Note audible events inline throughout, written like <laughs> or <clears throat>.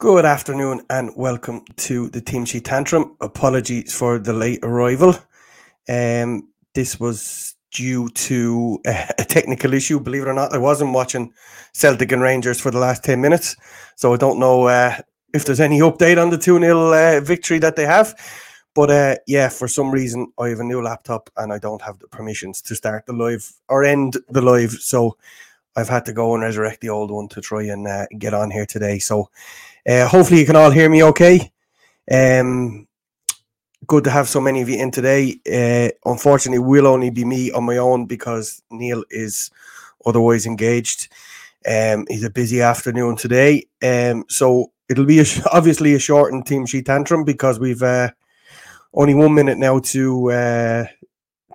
Good afternoon and welcome to the Team Sheet Tantrum. Apologies for the late arrival. Um, this was due to a, technical issue. Believe it or not, I wasn't watching Celtic and Rangers for the last 10 minutes. So I don't know uh, if there's any update on the 2 0 uh, victory that they have. But uh, yeah, for some reason, I have a new laptop and I don't have the permissions to start the live or end the live. So I've had to go and resurrect the old one to try and uh, get on here today. So uh, hopefully you can all hear me okay. Um, good to have so many of you in today. Uh, unfortunately, will only be me on my own because Neil is otherwise engaged. Um, he's a busy afternoon today. Um, so it'll be a sh- obviously a shortened team sheet tantrum because we've uh, only one minute now to uh,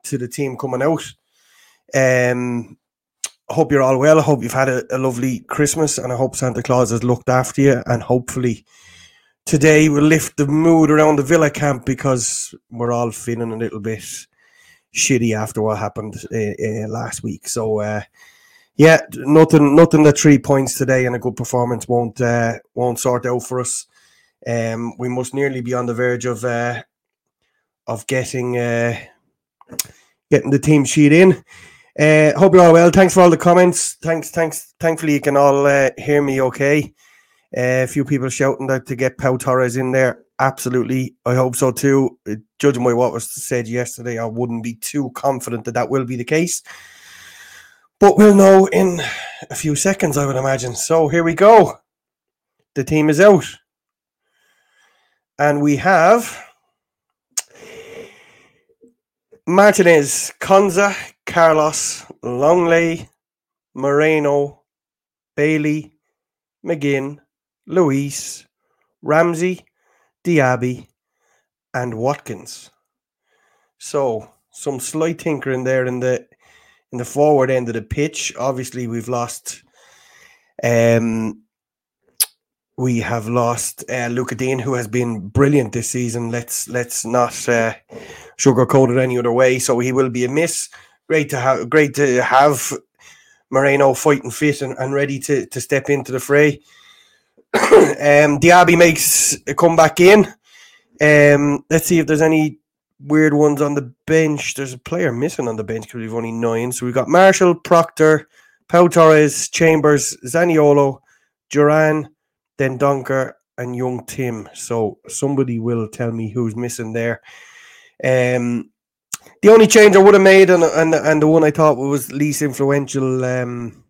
to the team coming out. Um, I hope you're all well. I hope you've had a, a lovely Christmas and I hope Santa Claus has looked after you. And hopefully today will lift the mood around the Villa camp because we're all feeling a little bit shitty after what happened uh, uh, last week. So, uh, yeah, nothing, nothing that three points today and a good performance won't uh, won't sort out for us. Um, we must nearly be on the verge of uh, of getting uh, getting the team sheet in. Uh, hope you're all well. Thanks for all the comments. Thanks, thanks. Thankfully, you can all uh, hear me okay. Uh, a few people shouting that to get Pau Torres in there. Absolutely, I hope so too. Uh, Judging by what was said yesterday, I wouldn't be too confident that that will be the case. But we'll know in a few seconds, I would imagine. So here we go. The team is out, and we have Martinez, Konsa, Carlos, Lenglet, Moreno, Bailey, McGinn, Luiz, Ramsey, Diaby, and Watkins. So some slight tinkering there in the in the forward end of the pitch. Obviously, we've lost. Um, we have lost uh, Luca Digne, who has been brilliant this season. Let's let's not uh, sugarcoat it any other way. So he will be a miss. Great to have, great to have Moreno fighting fit and, and ready to, to step into the fray. <coughs> um, Diaby makes a comeback in. Um, let's see if there's any weird ones on the bench. There's a player missing on the bench because we've only nine. So we've got Marshall, Proctor, Pau Torres, Chambers, Zaniolo, Duran, Dendoncker, and Young Tim. So somebody will tell me who's missing there. Um, the only change I would have made, and and and the one I thought was least influential um,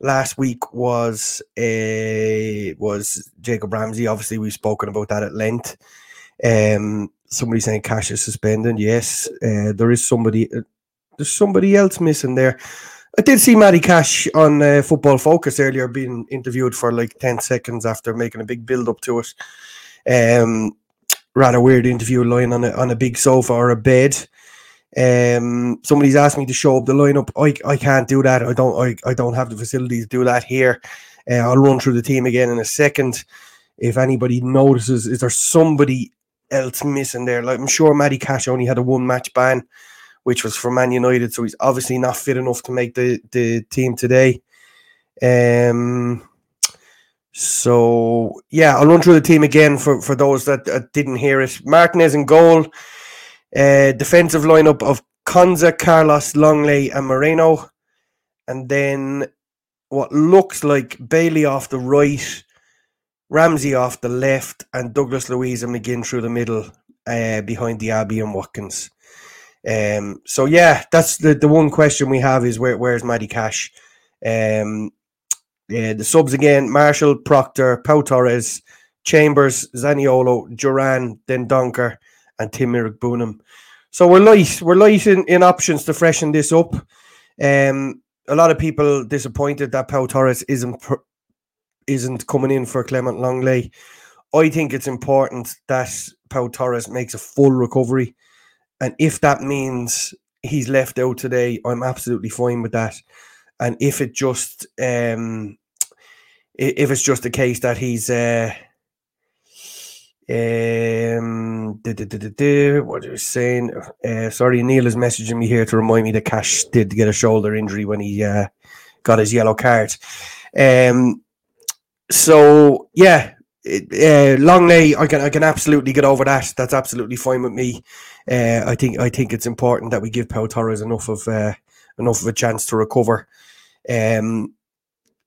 last week was uh, was Jacob Ramsey. Obviously, we've spoken about that at length. Um, somebody saying Cash is suspended. Yes, uh, there is somebody. Uh, there's somebody else missing there. I did see Matty Cash on uh, Football Focus earlier, being interviewed for like ten seconds after making a big build up to it. Um, rather weird interview, lying on a on a big sofa or a bed. Um, somebody's asked me to show up the lineup. I, I can't do that. I don't I, I don't have the facilities to do that here. Uh, I'll run through the team again in a second. If anybody notices, is there somebody else missing there? Like I'm sure Matty Cash only had a one match ban, which was for Man United, so he's obviously not fit enough to make the, the team today. Um so yeah, I'll run through the team again for, for those that, that didn't hear it. Martinez in goal. Uh, defensive lineup of Konsa, Carlos, Lenglet, and Moreno. And then what looks like Bailey off the right, Ramsey off the left, and Douglas Luiz and McGinn through the middle uh, behind Diaby and Watkins. Um, so yeah, that's the, the one question we have is where where's Matty Cash? Um, the subs again: Marshall, Proctor, Pau Torres, Chambers, Zaniolo, Duran, Dendoncker, and Tim Iroegbunam. So we're light. We're light in, in options to freshen this up. Um, a lot of people disappointed that Pau Torres isn't isn't coming in for Clement Lenglet. I think it's important that Pau Torres makes a full recovery, and if that means he's left out today, I'm absolutely fine with that. And if it just um, if it's just a case that he's uh, um, what are you saying? Uh, sorry, Neil is messaging me here to remind me that Cash did get a shoulder injury when he uh, got his yellow card. Um, so yeah, uh, Lenglet, I can I can absolutely get over that. That's absolutely fine with me. Uh, I think I think it's important that we give Pau Torres enough of uh, enough of a chance to recover. Um,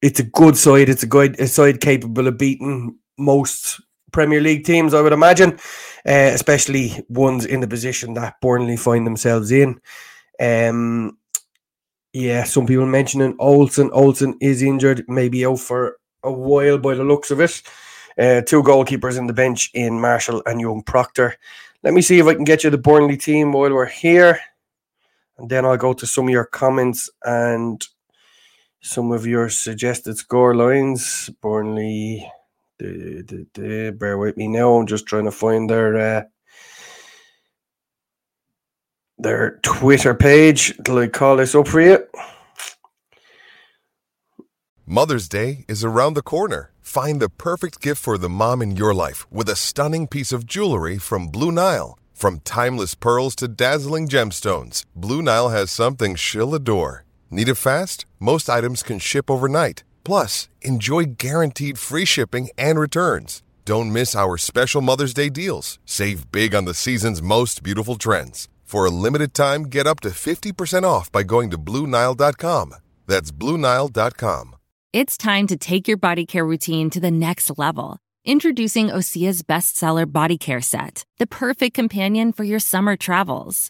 it's a good side. It's a good a side capable of beating most Premier League teams, I would imagine, uh, especially ones in the position that Burnley find themselves in. Um, yeah, some people mentioning Olsen. Olsen is injured, maybe out for a while by the looks of it. Uh, two goalkeepers in the bench in Marshall and Young Proctor. Let me see if I can get you the Burnley team while we're here. And then I'll go to some of your comments and some of your suggested score lines. Burnley the, the, the, bear with me now. I'm just trying to find their uh, their Twitter page. Till I call this up for you. Mother's Day is around the corner. Find the perfect gift for the mom in your life with a stunning piece of jewelry from Blue Nile. From timeless pearls to dazzling gemstones, Blue Nile has something she'll adore. Need it fast? Most items can ship overnight. Plus, enjoy guaranteed free shipping and returns. Don't miss our special Mother's Day deals. Save big on the season's most beautiful trends. For a limited time, get up to 50% off by going to Bluenile.com. That's Bluenile.com. It's time to take your body care routine to the next level. Introducing Osea's bestseller body care set, the perfect companion for your summer travels.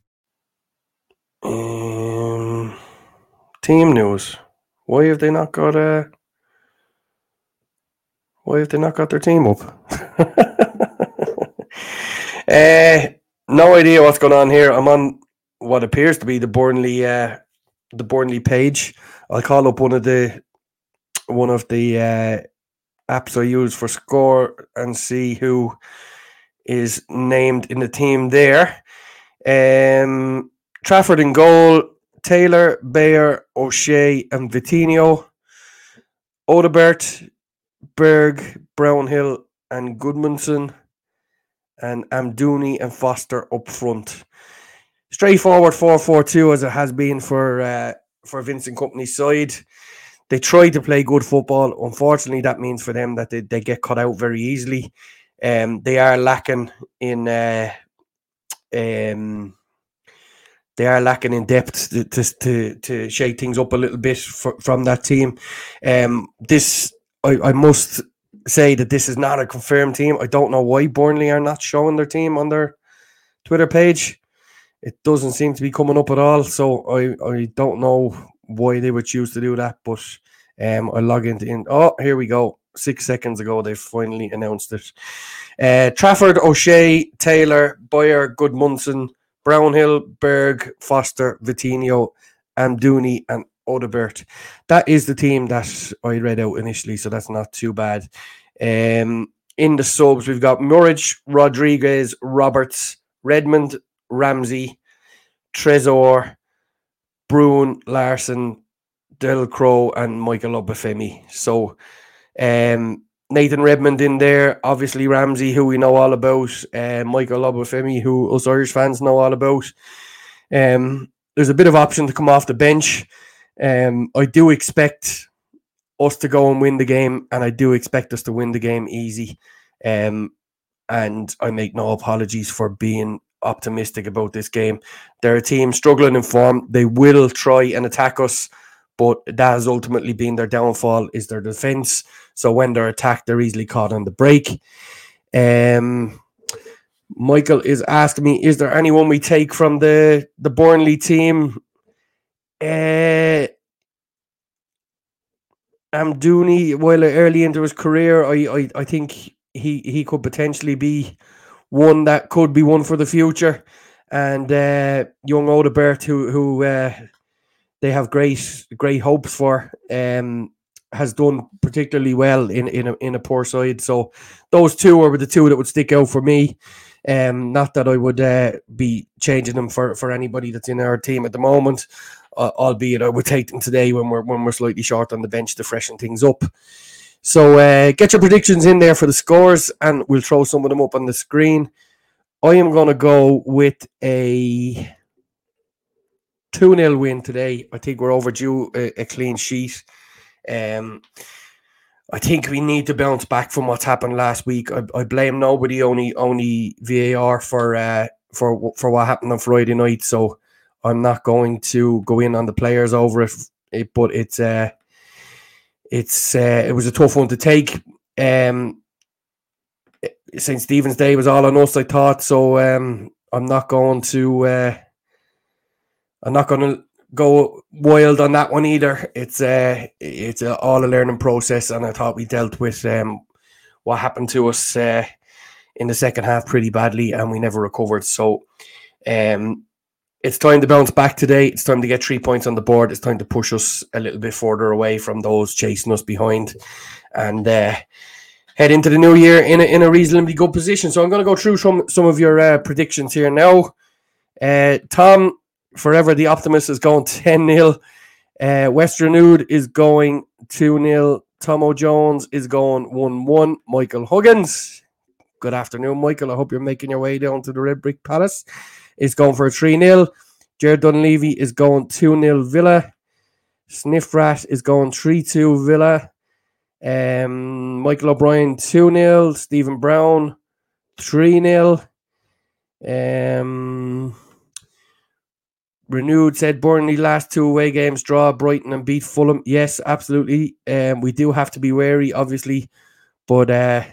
Team news. Why have they not got a. Why have they not got their team up? <laughs> uh, no idea what's going on here. I'm on what appears to be the Burnley uh, the Burnley page. I'll call up one of the one of the uh, apps I use for score and see who is named in the team there. Um, Trafford in goal, Taylor, Beyer, O'Shea, and Vitinho. Odobert, Berg, Brownhill, and Gudmundsson, and Amdouni and Foster up front. Straightforward 4 4 2 as it has been for uh, for Vincent Kompany's side. They try to play good football. Unfortunately, that means for them that they, they get cut out very easily. Um, they are lacking in uh, um, they are lacking in depth to, to, to, shake things up a little bit for, from that team. Um, this I, I must say that this is not a confirmed team. I don't know why Burnley are not showing their team on their Twitter page. It doesn't seem to be coming up at all. So I, I don't know why they would choose to do that. But um, I log into in. Oh, here we go. Six seconds ago, they finally announced it. Uh, Trafford, O'Shea, Taylor, Beyer, Gudmundsson, Brownhill, Berg, Foster, Vitinho, Amdouni, and Odobert. That is the team that I read out initially, so that's not too bad. Um, in the subs, we've got Muric, Rodriguez, Roberts, Redmond, Ramsey, Tresor, Bruun, Larsen, Del Crow, and Michael Obafemi. So um, Nathan Redmond in there, obviously Ramsey, who we know all about, uh, Michael Obafemi, who us Irish fans know all about. Um, there's a bit of option to come off the bench. Um, I do expect us to go and win the game, and I do expect us to win the game easy. Um, and I make no apologies for being optimistic about this game. They're a team struggling in form. They will try and attack us, but that has ultimately been their downfall is their defense. So when they're attacked, they're easily caught on the break. Um, Michael is asking me, is there anyone we take from the the Burnley team? Uh, Amdouni, while early into his career, I, I I think he he could potentially be one that could be one for the future. And uh, young Odobert, who who uh, they have great great hopes for, um, has done particularly well in in a, in a poor side. So those two are the two that would stick out for me. Um, not that I would uh, be changing them for, for anybody that's in our team at the moment, uh, albeit I would take them today when we're when we're slightly short on the bench to freshen things up. So uh, get your predictions in there for the scores, and we'll throw some of them up on the screen. I am going to go with a 2 0 win today. I think we're overdue a, a clean sheet. Um, I think we need to bounce back from what's happened last week. I, I blame nobody, only only VAR for uh, for for what happened on Friday night. So I'm not going to go in on the players over it, it but it's uh, it's uh, it was a tough one to take. Um, St. Stephen's Day was all on us, I thought. So um, I'm not going to uh, I'm not going to go wild on that one either. It's uh, it's all a learning process, and I thought we dealt with um, what happened to us uh, in the second half pretty badly, and we never recovered. So um, it's time to bounce back today. It's time to get three points on the board. It's time to push us a little bit further away from those chasing us behind, and uh, head into the new year in a, in a reasonably good position. So I'm going to go through some some of your uh, predictions here now. Uh, Tom, forever the optimist is going 10 0. Uh, West Renewed is going 2 0. Tomo Jones is going 1 1. Michael Huggins, good afternoon, Michael. I hope you're making your way down to the Red Brick Palace. Is going for a 3 0. Jared Dunleavy is going 2 0 Villa. Sniff Rat is going 3 2 Villa. Um, Michael O'Brien 2 0. Stephen Brown 3 0. Um, renewed said Burnley last two away games draw Brighton and beat Fulham. Yes, absolutely. Um, we do have to be wary, obviously, but uh,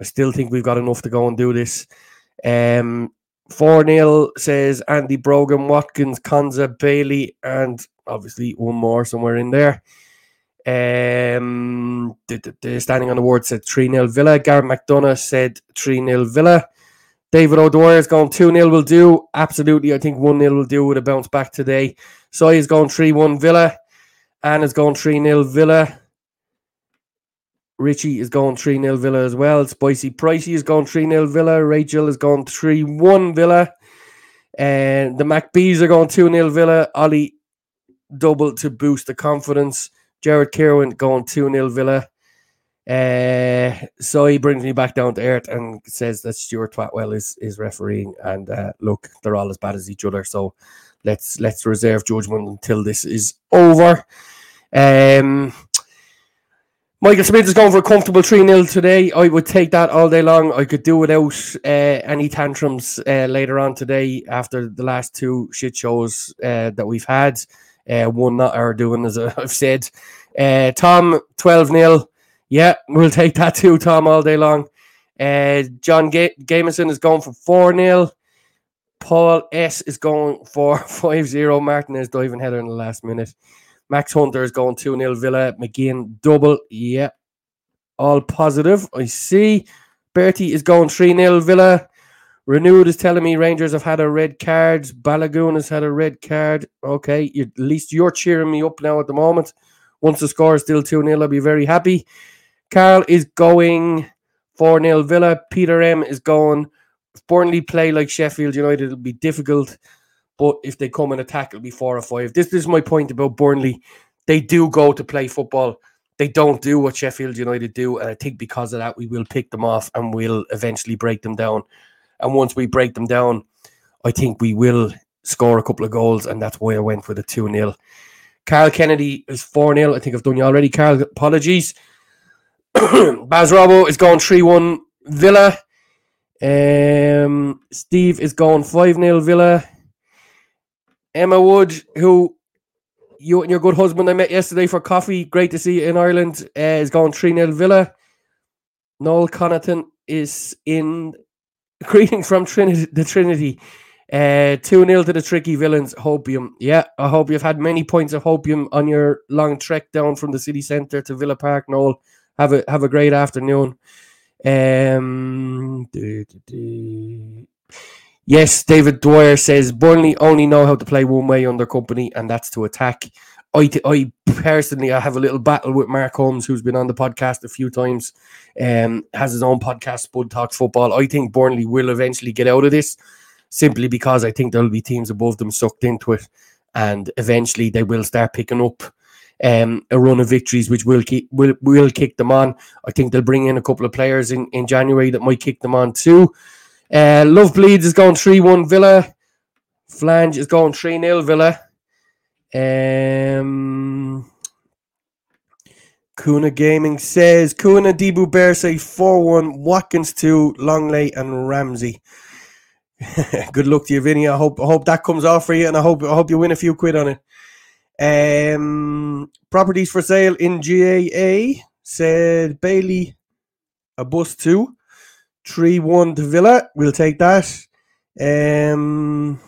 I still think we've got enough to go and do this. Um, 4 0 says Andy Brogan, Watkins, Konsa, Bailey, and obviously one more somewhere in there. Um, standing on the board said 3 0 Villa. Garrett McDonough said 3 0 Villa. David O'Dwyer is going 2 0 will do. Absolutely. I think 1 0 will do with a bounce back today. Soy is going 3 1 Villa. Anne is going 3 0 Villa. Richie is going 3 0 Villa as well. Spicy Pricey is going 3 0 Villa. Rachel is going 3 1 Villa. And the MacBees are going 2 0 Villa. Ollie double to boost the confidence. Jared Kirwan going 2 0 Villa. Uh, so he brings me back down to earth and says that Stuart Twatwell is is refereeing, and uh, look, they're all as bad as each other. So let's let's reserve judgment until this is over. Um, Michael Smith is going for a comfortable 3 0 today. I would take that all day long. I could do without uh, any tantrums uh, later on today after the last two shit shows uh, that we've had. Uh, one not our doing, as <laughs> I've said. Tom, 12 0. Yeah, we'll take that too, Tom, all day long. Uh, John Ga- Gameson is going for 4 0. Paul S is going for <laughs> 5 0. Martinez diving header in the last minute. Max Hunter is going 2 0 Villa. McGinn double. Yep. All positive. I see. Bertie is going 3 0 Villa. Renewed is telling me Rangers have had a red card. Balogun has had a red card. Okay. At least you're cheering me up now at the moment. Once the score is still 2 0, I'll be very happy. Carl is going 4 0 Villa. Peter M is going. If Burnley play like Sheffield United, it'll be difficult. But if they come and attack, it'll be four or five. This, this is my point about Burnley. They do go to play football. They don't do what Sheffield United do. And I think because of that, we will pick them off and we'll eventually break them down. And once we break them down, I think we will score a couple of goals. And that's why I went with a 2 0. Carl Kennedy is 4 0. I think I've done you already, Carl. Apologies. <clears throat> Baz Robo is going 3 1 Villa. Um, Steve is going 5 0 Villa. Emma Wood, who you and your good husband I met yesterday for coffee, great to see you in Ireland, uh, is going 3 0 Villa. Noel Connaughton is in <laughs> greeting from Trinity, the Trinity. Uh, 2 0 to the tricky villains, Hopium. Yeah, I hope you've had many points of Hopium on your long trek down from the city centre to Villa Park, Noel. Have a have a great afternoon. Um, do, do, do. Yes, David Dwyer says Burnley only know how to play one way under Kompany, and that's to attack. I, I personally, I have a little battle with Mark Holmes, who's been on the podcast a few times, um, has his own podcast, Spud Talks Football. I think Burnley will eventually get out of this, simply because I think there'll be teams above them sucked into it, and eventually they will start picking up um, a run of victories, which will keep will will kick them on. I think they'll bring in a couple of players in, in January that might kick them on too. Uh, Love Bleeds is going 3 1 Villa. Flange is going 3 0 Villa. Um, Kuna Gaming says Kuna Debu say 4 1 Watkins 2 Lenglet and Ramsey. <laughs> Good luck to you, Vinny. I hope I hope that comes off for you, and I hope I hope you win a few quid on it. Um, properties for sale in GAA said Bailey a bus two, three one to Villa. We'll take that. Um,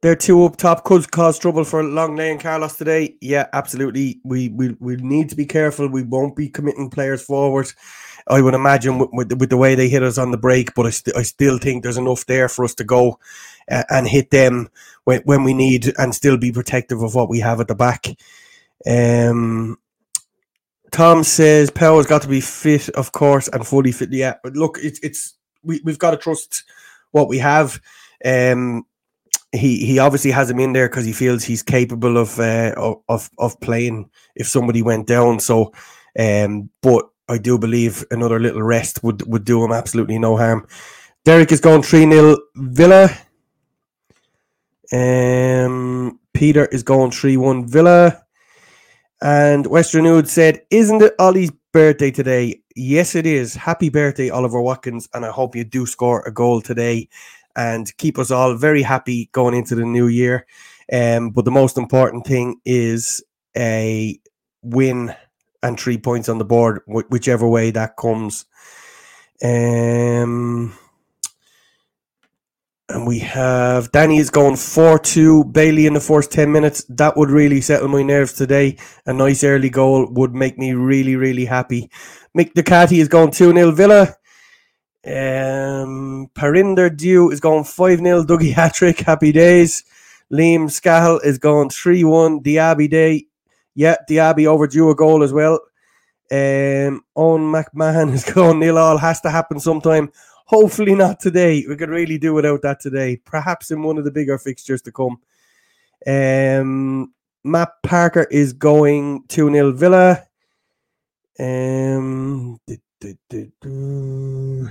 they're two up top could cause trouble for Lenglet and Carlos today. Yeah, absolutely. We we we need to be careful. We won't be committing players forward. I would imagine with, with, with the way they hit us on the break, but I, st- I still think there's enough there for us to go uh, and hit them when, when we need and still be protective of what we have at the back. Um, Tom says Power's got to be fit, of course, and fully fit. Yeah, but look, it's it's we we've got to trust what we have. Um, he he obviously has him in there because he feels he's capable of uh, of of playing if somebody went down. So, um, but I do believe another little rest would would do him absolutely no harm. Derek is going three 0 Villa. Um, Peter is going three one Villa. And Western Nude said, Isn't it Ollie's birthday today? Yes, it is. Happy birthday, Oliver Watkins. And I hope you do score a goal today and keep us all very happy going into the new year. Um, but the most important thing is a win and three points on the board, wh- whichever way that comes. Um, and we have Danny is going 4 2 Bailey in the first 10 minutes. That would really settle my nerves today. A nice early goal would make me really, really happy. Mick Ducati is going 2 0 Villa. Um, Parinder Dew is going 5 0 Dougie Hattrick. Happy days. Liam Scahill is going 3 1 Diaby Day. Yeah, Diaby overdue a goal as well. Um, Owen McMahon is <laughs> going nil all. Has to happen sometime. Hopefully not today. We could really do without that today. Perhaps in one of the bigger fixtures to come. Um, Matt Parker is going 2 0 Villa. Um, du- du- du.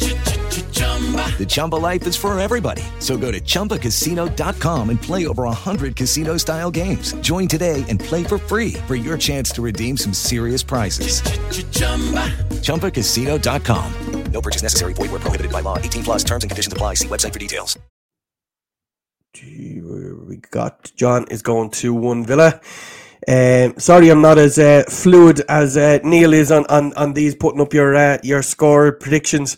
The Chumba life is for everybody. So go to ChumbaCasino.com and play over 100 casino-style games. Join today and play for free for your chance to redeem some serious prizes. ChumbaCasino.com. No purchase necessary. Void were prohibited by law. 18 plus terms and conditions apply. See website for details. Gee, we got John is going to 1 Villa. Um, sorry, I'm not as uh, fluid as uh, Neil is on, on, on these putting up your uh, your score predictions.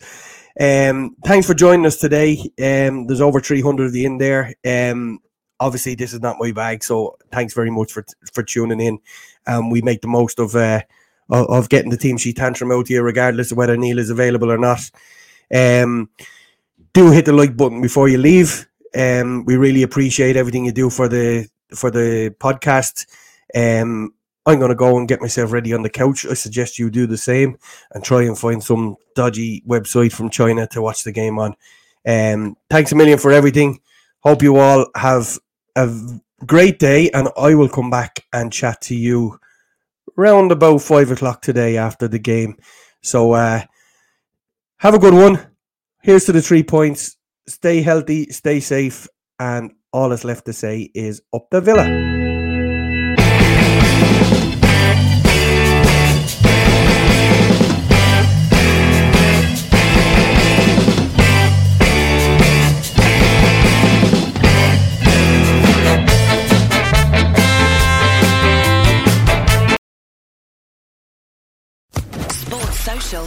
Um, thanks for joining us today. Um, there's over 300 of you in there. Um, obviously, this is not my bag, so thanks very much for for tuning in. Um, we make the most of uh, of, getting the team sheet tantrum out here, regardless of whether Neil is available or not. Um, do hit the like button before you leave. Um, we really appreciate everything you do for the for the podcast. Um, I'm going to go and get myself ready on the couch. I suggest you do the same and try and find some dodgy website from China to watch the game on. Um, thanks a million for everything. Hope you all have a great day, and I will come back and chat to you round about five o'clock today after the game. So uh, have a good one. Here's to the three points. Stay healthy, stay safe, and all that's left to say is up the villa.